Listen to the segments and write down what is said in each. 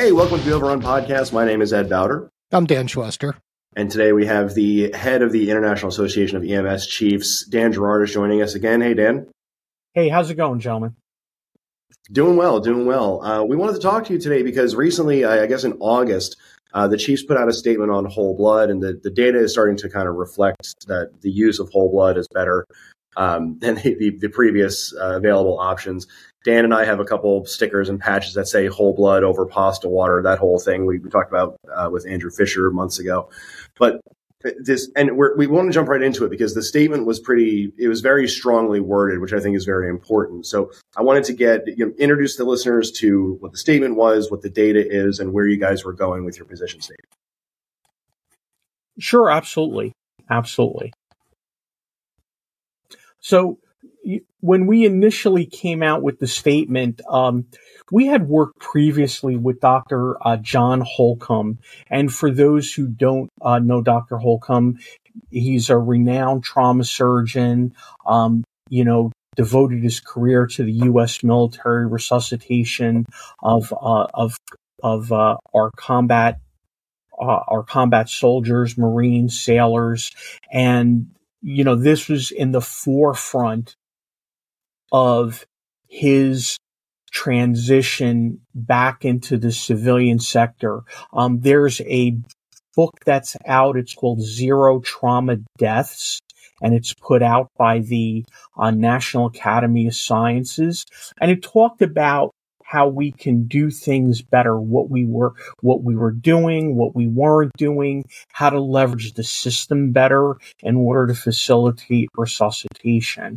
Hey, welcome to the Overrun Podcast. My name is Ed Bowder. I'm Dan Schwester. And today we have the head of the International Association of EMS Chiefs, Dan Gerard, is joining us again. Hey, Dan. Hey, how's it going, gentlemen? Doing well, doing well. Uh, we wanted to talk to you today because recently, I guess in August, uh, the Chiefs put out a statement on whole blood, and the, the data is starting to kind of reflect that the use of whole blood is better um, than the, the, the previous uh, available options. Dan and I have a couple stickers and patches that say whole blood over pasta water, that whole thing we, we talked about uh, with Andrew Fisher months ago. But this, and we want to jump right into it because the statement was pretty, it was very strongly worded, which I think is very important. So I wanted to get, you know, introduce the listeners to what the statement was, what the data is, and where you guys were going with your position statement. Sure, absolutely. Absolutely. So when we initially came out with the statement, um, we had worked previously with Dr. Uh, John Holcomb. And for those who don't uh, know Dr. Holcomb, he's a renowned trauma surgeon, um, you know, devoted his career to the U.S. military resuscitation of, uh, of, of uh, our combat, uh, our combat soldiers, Marines, sailors. And, you know, this was in the forefront of his transition back into the civilian sector. Um, there's a book that's out. It's called Zero Trauma Deaths. And it's put out by the uh, National Academy of Sciences. And it talked about how we can do things better, what we were, what we were doing, what we weren't doing, how to leverage the system better in order to facilitate resuscitation.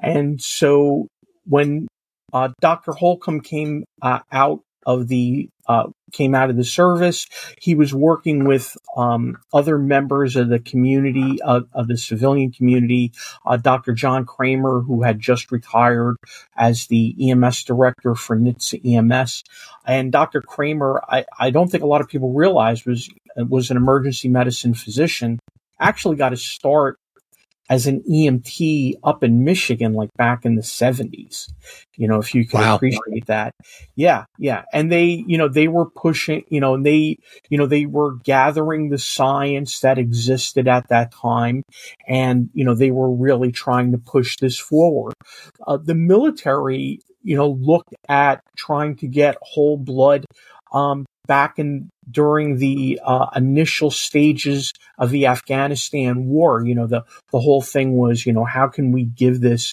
And so when uh, Dr. Holcomb came uh, out of the uh, came out of the service. He was working with um, other members of the community of, of the civilian community. Uh, Dr. Jon Krohmer, who had just retired as the EMS director for NHTSA EMS, and Dr. Krohmer, I, I don't think a lot of people realize was was an emergency medicine physician. Actually, got his start as an EMT up in Michigan, like back in the seventies. You know, if you can wow. appreciate that. Yeah. Yeah. And they, you know, they were pushing, you know, and they, you know, they were gathering the science that existed at that time. And, you know, they were really trying to push this forward. Uh, the military, you know, looked at trying to get whole blood um, back in during the uh, initial stages of the Afghanistan war. You know, the the whole thing was, you know, how can we give this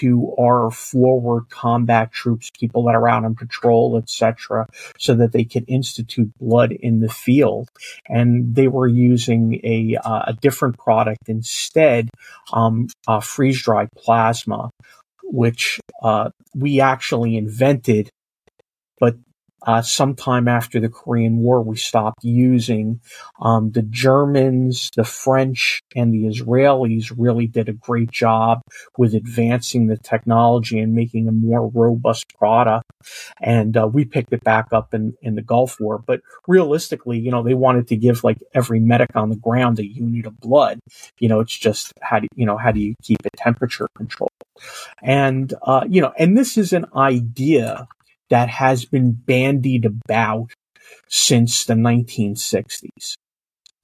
to our forward combat troops, people that are out on patrol, etc., so that they could institute blood in the field. And they were using a uh, a different product instead, um, uh, freeze dried plasma, which uh, we actually invented but uh, sometime after the Korean War, we stopped using. Um, the Germans, the French, and the Israelis really did a great job with advancing the technology and making a more robust product. And uh, we picked it back up in, in the Gulf War. But realistically, you know, they wanted to give like every medic on the ground a unit of blood. You know, it's just how do you know how do you keep it temperature control? And uh, you know, and this is an idea that has been bandied about since the 1960s.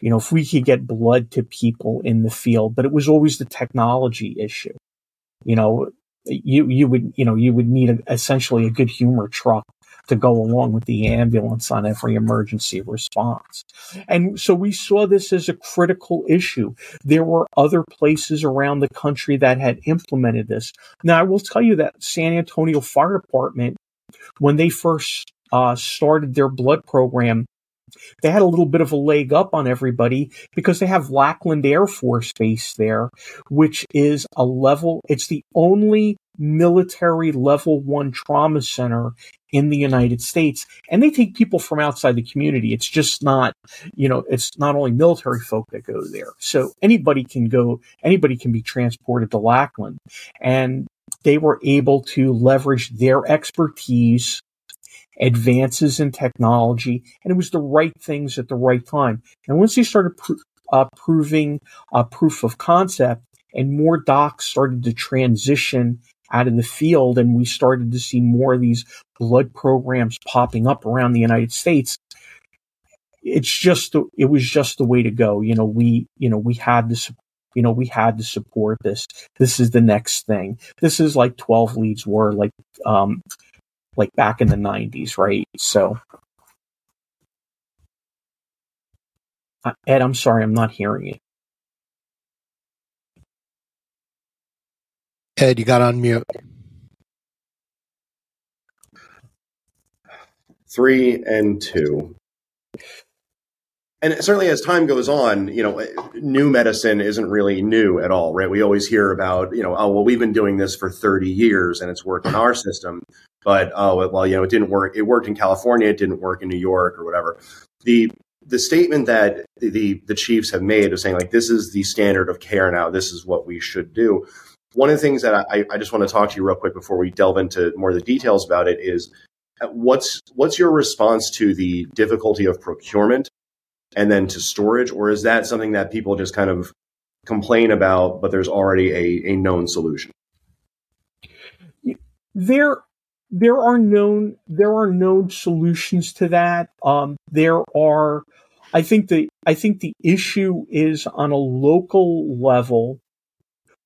You know, if we could get blood to people in the field, but it was always the technology issue. You know, you, you would, you know, you would need a, essentially a good humor truck to go along with the ambulance on every emergency response. And so we saw this as a critical issue. There were other places around the country that had implemented this. Now, I will tell you that San Antonio Fire Department when they first uh, started their blood program, they had a little bit of a leg up on everybody because they have Lackland Air Force Base there, which is a level, it's the only military level one trauma center in the United States. And they take people from outside the community. It's just not, you know, it's not only military folk that go there. So anybody can go, anybody can be transported to Lackland. And they were able to leverage their expertise, advances in technology, and it was the right things at the right time. And once they started uh, proving a proof of concept, and more docs started to transition out of the field and we started to see more of these blood programs popping up around the United States, it's just, it was just the way to go. You know, we, you know, we had to, you know, we had to support this. This is the next thing. This is like 12 leads were like, um, like back in the 90s, right? So, uh, Ed, I'm sorry, I'm not hearing you. Ed, you got on mute. Three and two. And certainly as time goes on, you know, new medicine isn't really new at all, right? We always hear about, you know, oh, well, we've been doing this for 30 years and it's worked in our system. But, oh, well, you know, it didn't work. It worked in California. It didn't work in New York or whatever. The, the statement that the, the chiefs have made of saying like, this is the standard of care now. This is what we should do. One of the things that I, I just want to talk to you real quick before we delve into more of the details about it is uh, what's, what's your response to the difficulty of procurement and then to storage, or is that something that people just kind of complain about, but there's already a, a known solution? There, there are known there are known solutions to that. Um, there are, I think the I think the issue is on a local level.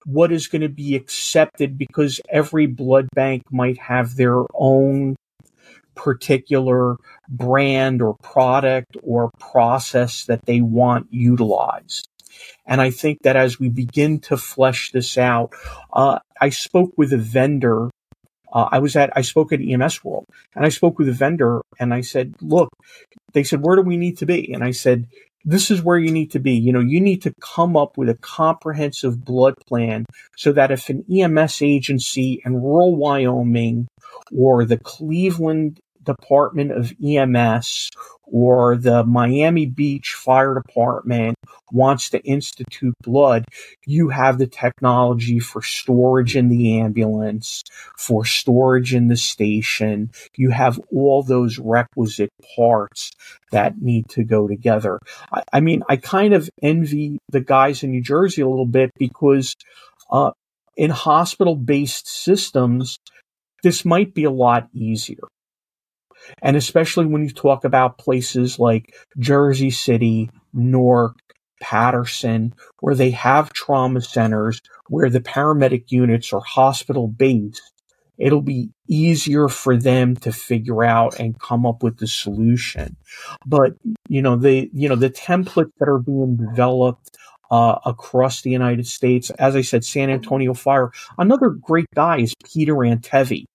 What is going to be accepted because every blood bank might have their own particular brand or product or process that they want utilized. And I think that as we begin to flesh this out, uh, I spoke with a vendor. Uh, I was at, I spoke at EMS World and I spoke with a vendor and I said, look, they said, where do we need to be? And I said, this is where you need to be. You know, you need to come up with a comprehensive blood plan so that if an EMS agency in rural Wyoming or the Cleveland Department of EMS or the Miami Beach Fire Department wants to institute blood, you have the technology for storage in the ambulance, for storage in the station. You have all those requisite parts that need to go together. I, I mean, I kind of envy the guys in New Jersey a little bit because uh, in hospital based systems, this might be a lot easier. And especially when you talk about places like Jersey City, Newark, Paterson, where they have trauma centers, where the paramedic units are hospital based, it'll be easier for them to figure out and come up with the solution. But, you know, the, you know, the templates that are being developed uh, across the United States. As I said, San Antonio Fire. Another great guy is Peter Antevy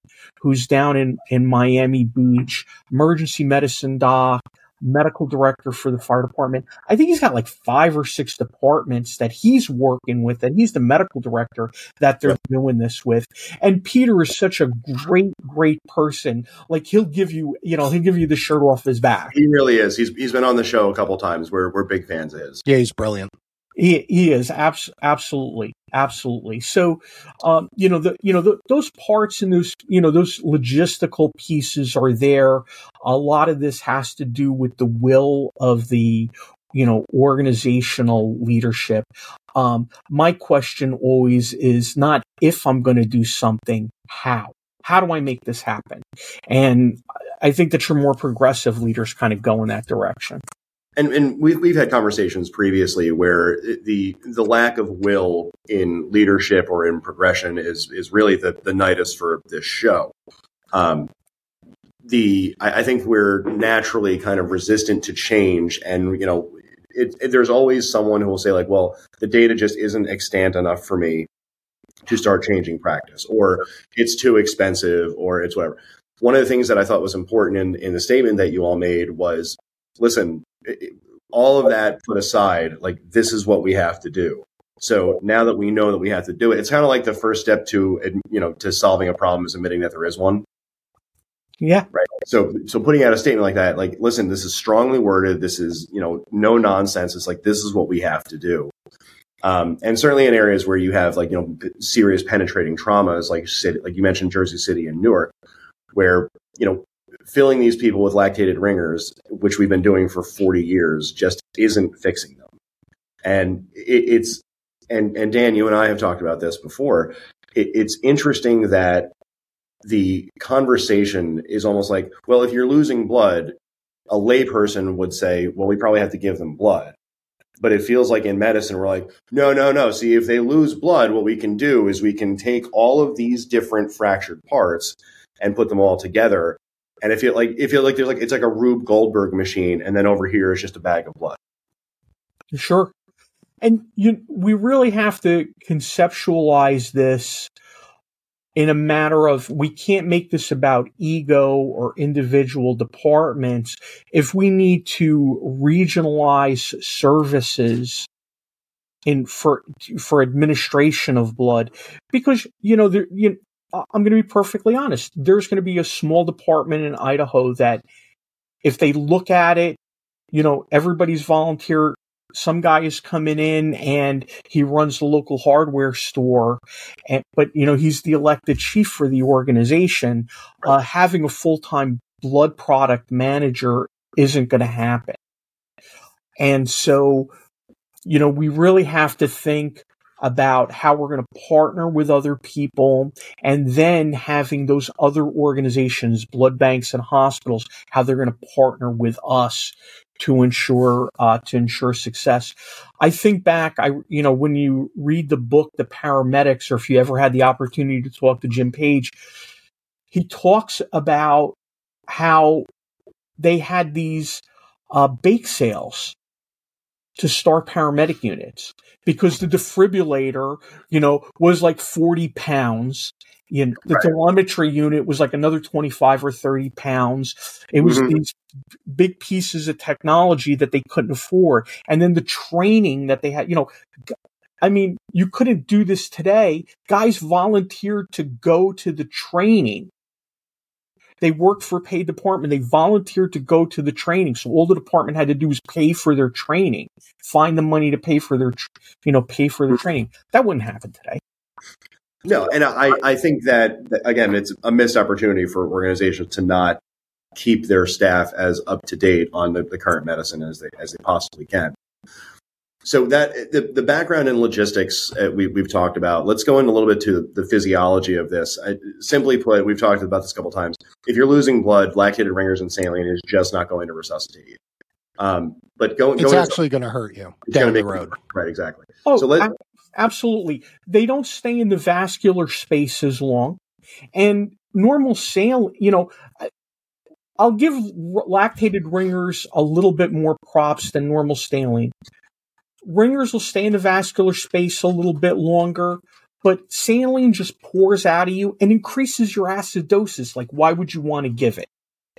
who's down in, in Miami Beach, emergency medicine doc, medical director for the fire department. I think he's got like five or six departments that he's working with, and he's the medical director that they're doing this with. And Peter is such a great, great person. Like he'll give you, you know, he'll give you the shirt off his back. He really is. He's he's been on the show a couple times. We're we're big fans of his. Yeah, he's brilliant. He, he is abs- absolutely, absolutely. So, um, you know, the, you know, the, those parts and those, you know, those logistical pieces are there. A lot of this has to do with the will of the, you know, organizational leadership. Um, my question always is not if I'm going to do something, how? How do I make this happen? And I think that your more progressive leaders kind of go in that direction and and we've we've had conversations previously where the the lack of will in leadership or in progression is is really the the nidus for this show. Um, the I, I, think we're naturally kind of resistant to change, and you know, it, it, there's always someone who will say like, well, the data just isn't extant enough for me to start changing practice, or it's too expensive, or it's whatever. One of the things that I thought was important in, in the statement that you all made was listen, all of that put aside, like this is what we have to do. So now that we know that we have to do it, it's kind of like the first step to you know to solving a problem is admitting that there is one. Yeah. Right. So so putting out a statement like that, like listen, this is strongly worded. This is you know no nonsense. It's like this is what we have to do. Um, and certainly in areas where you have like you know serious penetrating traumas, like like you mentioned Jersey City and Newark, where you know filling these people with lactated ringers, which we've been doing for 40 years, just isn't fixing them. And it, it's, and, and Dan, you and I have talked about this before. it, it's interesting that the conversation is almost like, well, if you're losing blood, a layperson would say, well, we probably have to give them blood. But it feels like in medicine, we're like, no, no, no. See, if they lose blood, what we can do is we can take all of these different fractured parts and put them all together. And if you like, if you like, there's like, it's like a Rube Goldberg machine. And then over here is just a bag of blood. Sure. And you, we really have to conceptualize this in a matter of we can't make this about ego or individual departments. If we need to regionalize services in for for administration of blood, because you know there, you, I'm going to be perfectly honest. There's going to be a small department in Idaho that, if they look at it, you know, everybody's volunteer. Some guy is coming in and he runs the local hardware store and but you know he's the elected chief for the organization. Uh, having a full-time blood product manager isn't going to happen. And so you know we really have to think about how we're going to partner with other people and then having those other organizations blood banks and hospitals how they're going to partner with us to ensure uh, to ensure success. I think back, I you know when you read the book The Paramedics, or if you ever had the opportunity to talk to Jim Page, he talks about how they had these uh, bake sales to start paramedic units because the defibrillator, you know, was like 40 pounds you know, the right. telemetry unit was like another 25 or 30 pounds. It was mm-hmm. these big pieces of technology that they couldn't afford. And then the training that they had, you know, I mean, you couldn't do this today. Guys volunteered to go to the training. They worked for a paid department. They volunteered to go to the training. So all the department had to do was pay for their training, find the money to pay for their, you know, pay for their training. That wouldn't happen today. No, and I, I think that again, it's a missed opportunity for organizations to not keep their staff as up to date on the, the current medicine as they as they possibly can. So that the, the background in logistics uh, we, we've talked about. Let's go in a little bit to the physiology of this. I, simply put, we've talked about this a couple times. If you're losing blood, lactated ringers and saline is just not going to resuscitate you. Um, but going, it's actually going to hurt you it's down the road. Right, exactly. Oh, so let, absolutely. They don't stay in the vascular space as long. And normal saline, you know, I'll give lactated ringers a little bit more props than normal saline. Ringers will stay in the vascular space a little bit longer, but saline just pours out of you and increases your acidosis. Like, why would you want to give it?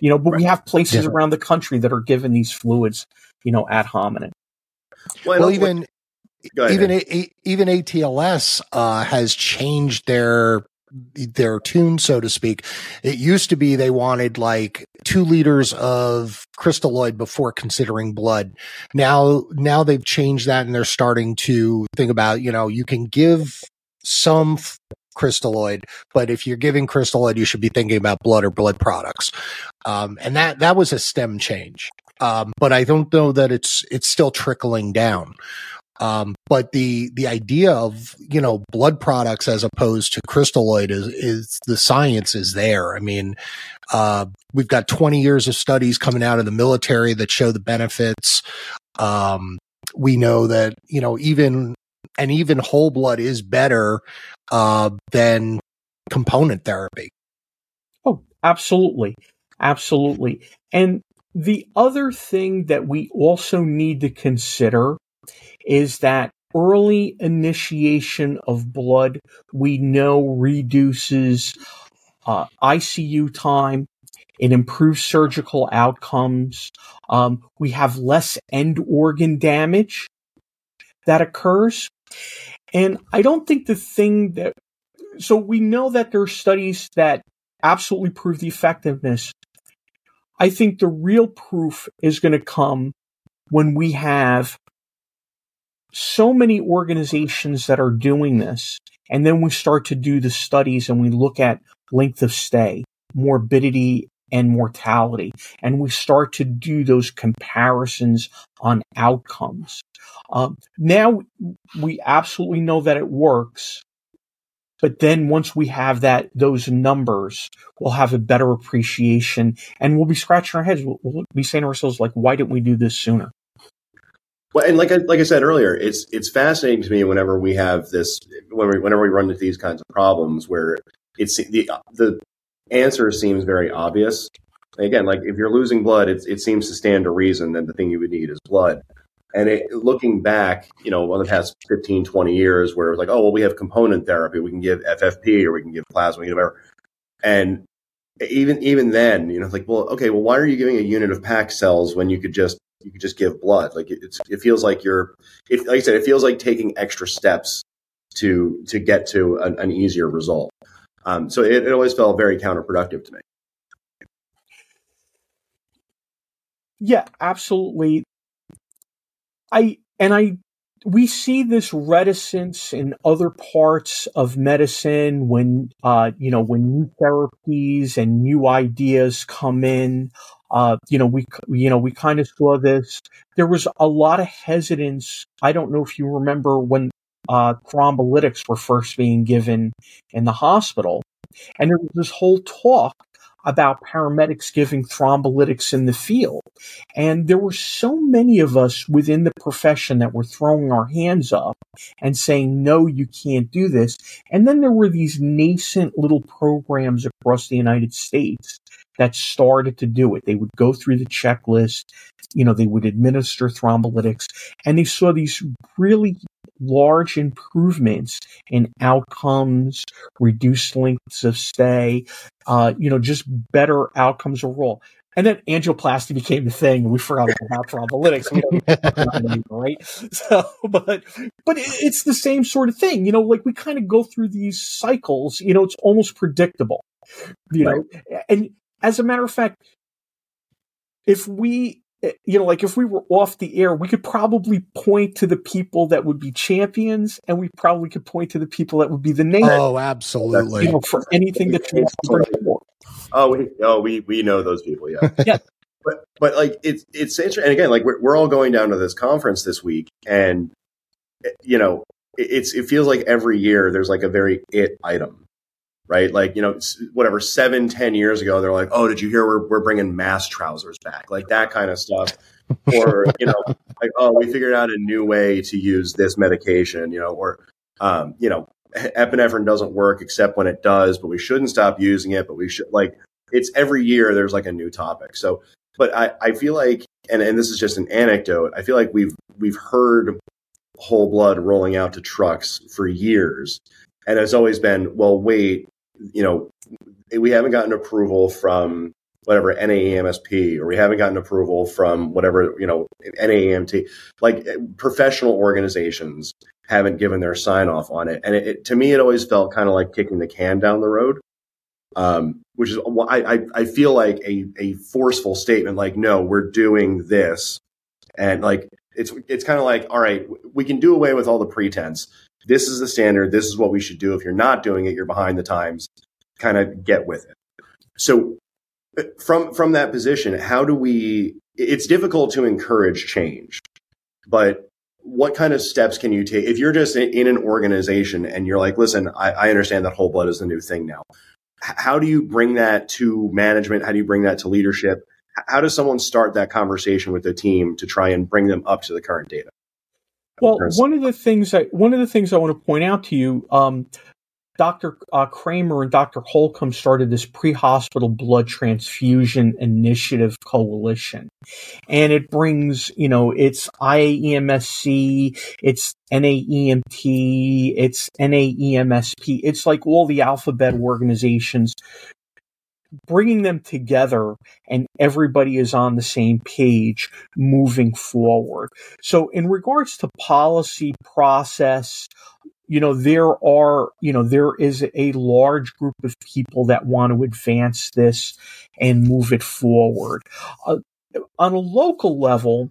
You know, but right. we have places yeah. around the country that are given these fluids, you know, ad hominem. Well, well even even a, even ATLS uh, has changed their their tune, so to speak. It used to be they wanted like two liters of crystalloid before considering blood. Now, now they've changed that and they're starting to think about, you know, you can give some f- crystalloid, but if you're giving crystalloid, you should be thinking about blood or blood products. Um, and that, that was a stem change. Um, but I don't know that it's, it's still trickling down. Um, but the the idea of you know blood products as opposed to crystalloid is is the science is there. I mean, uh, we've got 20 years of studies coming out of the military that show the benefits. Um, we know that you know even and even whole blood is better uh, than component therapy. Oh, absolutely, absolutely. And the other thing that we also need to consider is that early initiation of blood we know reduces uh, ICU time. It improves surgical outcomes. Um, we have less end organ damage that occurs. And I don't think the thing that, so we know that there are studies that absolutely prove the effectiveness. I think the real proof is going to come when we have so many organizations that are doing this. And then we start to do the studies and we look at length of stay, morbidity and mortality. And we start to do those comparisons on outcomes. Um, now we absolutely know that it works. but then once we have that, those numbers, we'll have a better appreciation and we'll be scratching our heads. We'll, we'll be saying to ourselves, like, why didn't we do this sooner? Well, and like I, like I said earlier, it's it's fascinating to me whenever we have this, whenever we, whenever we run into these kinds of problems where it's the the answer seems very obvious. Again, like if you're losing blood, it, it seems to stand to reason that the thing you would need is blood. And it, looking back, you know, over the past 15, 20 years, where it was like, oh, well, we have component therapy, we can give FFP or we can give plasma, we can whatever. And even even then, you know, like, well, okay, well, why are you giving a unit of pack cells when you could just you could just give blood? Like, it's it feels like you're, it, like I said, it feels like taking extra steps to to get to an, an easier result. Um, so it, it always felt very counterproductive to me. Yeah, absolutely. I and I we see this reticence in other parts of medicine when uh, you know when new therapies and new ideas come in. Uh, you know, we you know we kind of saw this. There was a lot of hesitance. I don't know if you remember when uh, thrombolytics were first being given in the hospital, and there was this whole talk about paramedics giving thrombolytics in the field. And there were so many of us within the profession that were throwing our hands up and saying, no, you can't do this. And then there were these nascent little programs across the United States that started to do it. They would go through the checklist, you know, they would administer thrombolytics, and they saw these really large improvements in outcomes, reduced lengths of stay, uh, you know, just better outcomes overall. And then angioplasty became the thing. We forgot about thrombolytics. Right? So, but but it's the same sort of thing. You know, like we kind of go through these cycles. You know, it's almost predictable. You right. know, and as a matter of fact, if we you know, like if we were off the air, we could probably point to the people that would be champions, and we probably could point to the people that would be the name. Oh, absolutely. You know, for anything that you Oh, we oh we we know those people. Yeah. yeah. But but like it's it's interesting. And again, like we're we're all going down to this conference this week, and eh, you know, it's it feels like every year there's like a very it item right? Like, you know, whatever, seven, ten years ago, they're like, oh, did you hear we're, we're bringing MAST trousers back? Like that kind of stuff. or, you know, like, oh, we figured out a new way to use this medication, you know, or, um, you know, epinephrine doesn't work except when it does, but we shouldn't stop using it, but we should like, it's every year there's like a new topic. So, but I, I feel like, and, and this is just an anecdote, I feel like we've, we've heard whole blood rolling out to trucks for years. And it's always been, well, wait, you know, we haven't gotten approval from whatever NAEMSP or we haven't gotten approval from whatever, you know, NAEMT, like professional organizations haven't given their sign off on it. And it, it, to me, it always felt kind of like kicking the can down the road. Um, which is I, I, I feel like a, a forceful statement like, no, we're doing this. And like, it's, it's kind of like, all right, we can do away with all the pretense this is the standard. This is what we should do. If you're not doing it, you're behind the times. Kind of get with it. So from from that position, how do we? It's difficult to encourage change, but what kind of steps can you take if you're just in an organization and you're like, listen, I, I understand that whole blood is the new thing now. How do you bring that to management? How do you bring that to leadership? How does someone start that conversation with the team to try and bring them up to the current data? Well, one of the things I one of the things I want to point out to you, um, Dr. Uh, Krohmer and Dr. Holcomb started this pre-hospital blood transfusion initiative coalition, and it brings you know it's IAEMSC, it's NAEMT, it's NAEMSP, it's like all the alphabet organizations bringing them together and everybody is on the same page moving forward. So in regards to policy process, you know, there are, you know, there is a large group of people that want to advance this and move it forward. Uh, on a local level,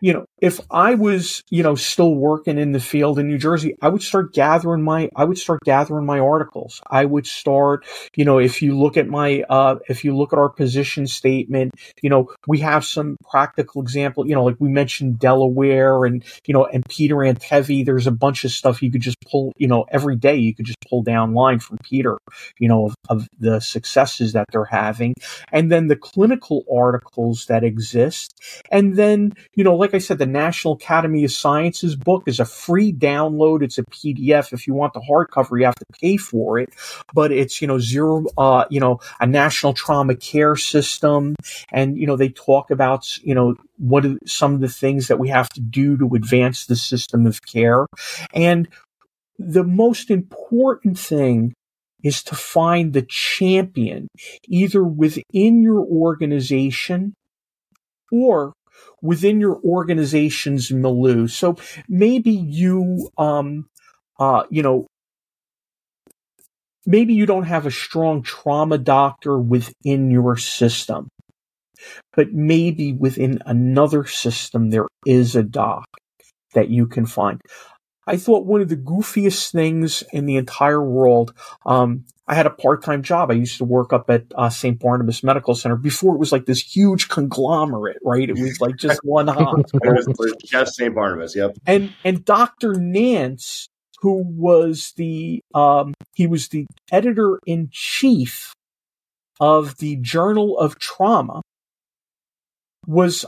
you know, if I was, you know, still working in the field in New Jersey, I would start gathering my, I would start gathering my articles. I would start, you know, if you look at my, uh, if you look at our position statement, you know, we have some practical example, you know, like we mentioned Delaware and, you know, and Peter Antevy. There's a bunch of stuff you could just pull, you know, every day you could just pull down line from Peter, you know, of, of the successes that they're having. And then the clinical articles that exist. And then, you know, like like I said, the National Academy of Sciences book is a free download. It's a PDF. If you want the hardcover, you have to pay for it. But it's, you know, zero, uh, you know, a national trauma care system. And, you know, they talk about, you know, what are some of the things that we have to do to advance the system of care. And the most important thing is to find the champion either within your organization or within your organization's milieu. So maybe you, um, uh, you know, maybe you don't have a strong trauma doctor within your system, but maybe within another system there is a doc that you can find. I thought one of the goofiest things in the entire world. Um, I had a part-time job. I used to work up at uh, St. Barnabas Medical Center before it was like this huge conglomerate, right? It was like just one hospital. just St. Barnabas, yep. And and Dr. Nance, who was the um, he was the editor in chief of the Journal of Trauma, was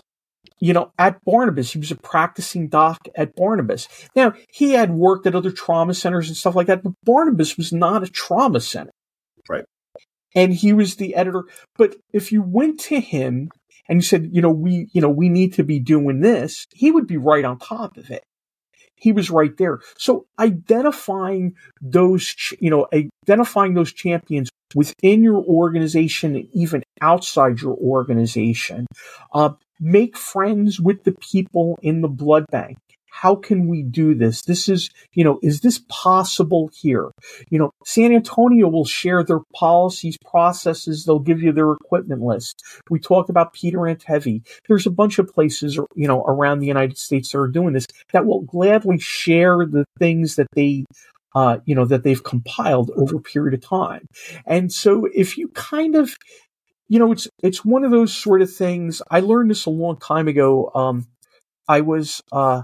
you know, at Barnabas. He was a practicing doc at Barnabas. Now, he had worked at other trauma centers and stuff like that, but Barnabas was not a trauma center. Right. And he was the editor. But if you went to him and you said, you know, we, you know, we need to be doing this, he would be right on top of it. He was right there. So identifying those, you know, identifying those champions within your organization and even outside your organization, uh, make friends with the people in the blood bank. How can we do this? This is, you know, is this possible here? You know, San Antonio will share their policies, processes. They'll give you their equipment list. We talked about Peter Antevy. There's a bunch of places, you know, around the United States that are doing this that will gladly share the things that they uh, you know, that they've compiled over a period of time. And so if you kind of, you know, it's it's one of those sort of things. I learned this a long time ago. Um, I was uh,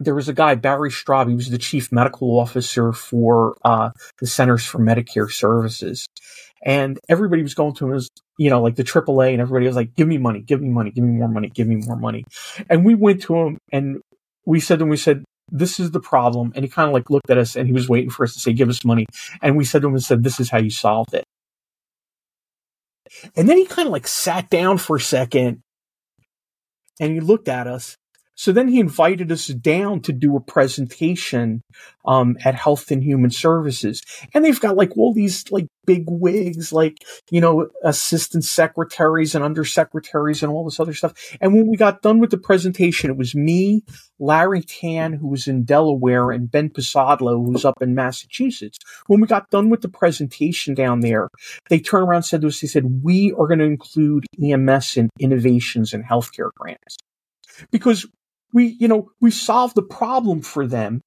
there was a guy Barry Straube. He was the chief medical officer for uh, the Centers for Medicare Services, and everybody was going to him as you know, like the AAA, and everybody was like, "Give me money, give me money, give me more money, give me more money." And we went to him and we said to him, we said, this is the problem. And he kind of like looked at us and he was waiting for us to say, give us money. And we said to him and said, this is how you solved it. And then he kind of like sat down for a second and he looked at us. So then he invited us down to do a presentation um, at Health and Human Services, and they've got like all these like big wigs, like you know, assistant secretaries and undersecretaries and all this other stuff. And when we got done with the presentation, it was me, Larry Tan, who was in Delaware, and Ben Posadlo, who's up in Massachusetts. When we got done with the presentation down there, they turned around and said to us, they said, we are going to include EMS and innovations in healthcare grants because we, you know, we solved the problem for them.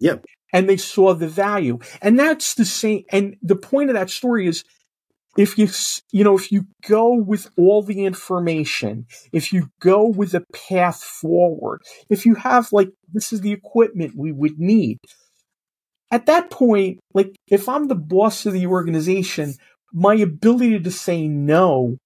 Yeah. And they saw the value. And that's the same. And the point of that story is if you, you know, if you go with all the information, if you go with a path forward, if you have like, this is the equipment we would need. At that point, like, if I'm the boss of the organization, my ability to say no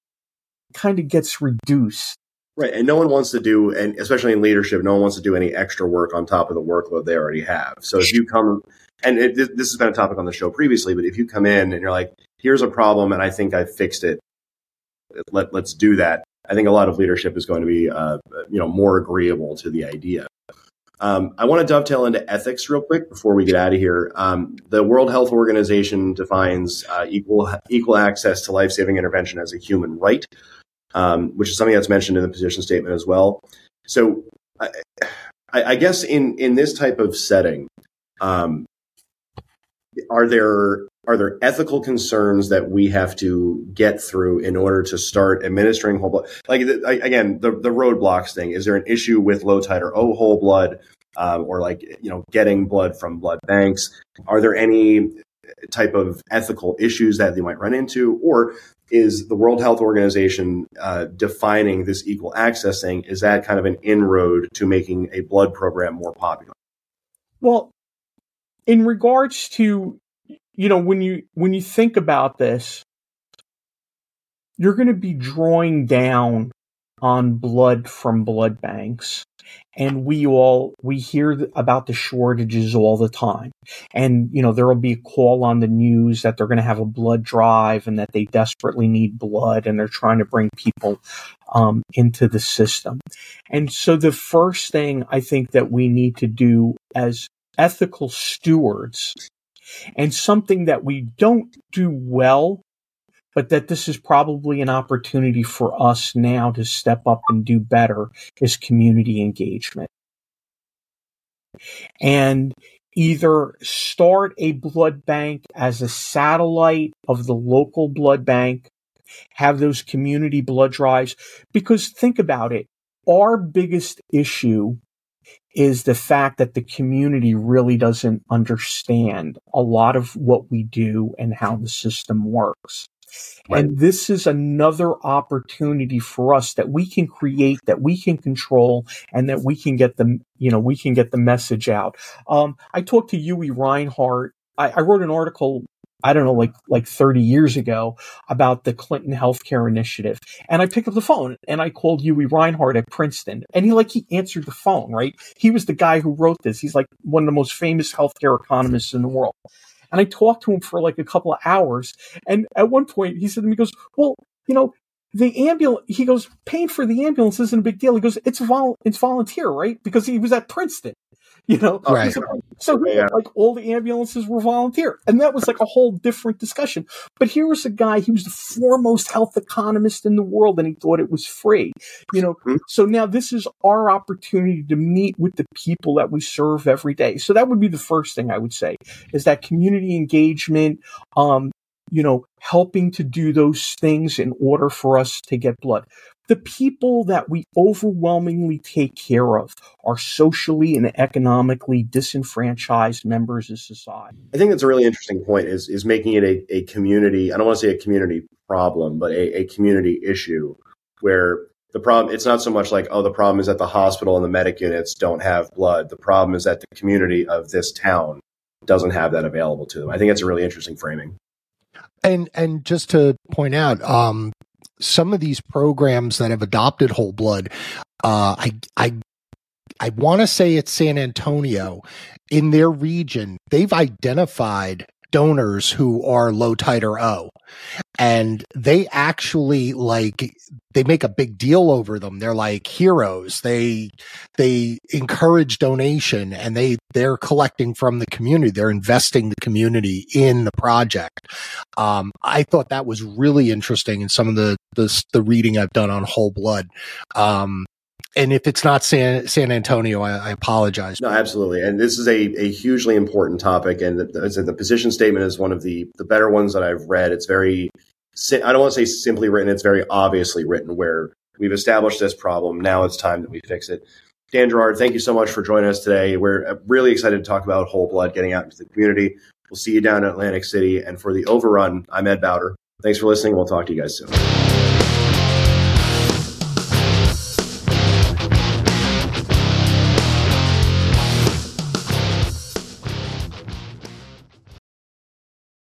kind of gets reduced. Right. And no one wants to do, and especially in leadership, no one wants to do any extra work on top of the workload they already have. So if you come, and it, this has been a topic on the show previously, but if you come in and you're like, here's a problem and I think I fixed it, let, let's do that. I think a lot of leadership is going to be, uh, you know, more agreeable to the idea. Um, I want to dovetail into ethics real quick before we get out of here. Um, the World Health Organization defines uh, equal equal access to life saving intervention as a human right um, which is something that's mentioned in the position statement as well. So I, I guess in in this type of setting, um, are there are there ethical concerns that we have to get through in order to start administering whole blood? Like again, the the roadblocks thing. Is there an issue with low titer O whole blood, um, or like you know getting blood from blood banks? Are there any type of ethical issues that they might run into, or is the World Health Organization uh, defining this equal access thing? Is that kind of an inroad to making a blood program more popular? Well, in regards to you know when you when you think about this you're going to be drawing down on blood from blood banks. And we all we hear about the shortages all the time. And you know there will be a call on the news that they're going to have a blood drive and that they desperately need blood and they're trying to bring people um, into the system. And so the first thing i think that we need to do as ethical stewards and something that we don't do well, but that this is probably an opportunity for us now to step up and do better is community engagement. And either start a blood bank as a satellite of the local blood bank, have those community blood drives, because think about it. Our biggest issue is the fact that the community really doesn't understand a lot of what we do and how the system works. Right. And this is another opportunity for us that we can create, that we can control, and that we can get the, you know, we can get the message out. Um, I talked to Uwe Reinhardt. I, I wrote an article I don't know, like like 30 years ago about the Clinton Healthcare Initiative. And I picked up the phone and I called Uwe Reinhardt at Princeton. And he like he answered the phone, right? He was the guy who wrote this. He's like one of the most famous healthcare economists in the world. And I talked to him for like a couple of hours. And at one point he said to me, he goes, Well, you know, the ambulance he goes, paying for the ambulance isn't a big deal. He goes, It's vol it's volunteer, right? Because he was at Princeton you know right. so yeah. like all the ambulances were volunteer and that was like a whole different discussion but here was a guy he was the foremost health economist in the world and he thought it was free you know mm-hmm. so now this is our opportunity to meet with the people that we serve every day so that would be the first thing i would say is that community engagement um you know helping to do those things in order for us to get blood. The people that we overwhelmingly take care of are socially and economically disenfranchised members of society. I think that's a really interesting point is, is making it a, a community, I don't want to say a community problem, but a, a community issue where the problem it's not so much like oh the problem is that the hospital and the medic units don't have blood. The problem is that the community of this town doesn't have that available to them. I think that's a really interesting framing and and just to point out um, some of these programs that have adopted whole blood, uh, I, I, I want to say it's San Antonio in their region. They've identified donors who are low titer O. And they actually like they make a big deal over them. They're like heroes. They they encourage donation and they they're collecting from the community. They're investing the community in the project. Um, I thought that was really interesting in some of the the, the reading I've done on whole blood. Um, and if it's not San, San Antonio, I, I, apologize. No, absolutely. And this is a, a hugely important topic. And the, the position statement is one of the, the better ones that I've read. It's very, I don't want to say simply written, it's very obviously written where we've established this problem. Now it's time that we fix it. Dan Gerard, thank you so much for joining us today. We're uh, really excited to talk about whole blood getting out into the community. We'll see you down in Atlantic City. And for the overrun, I'm Ed Bowder. Thanks for listening. We'll talk to you guys soon.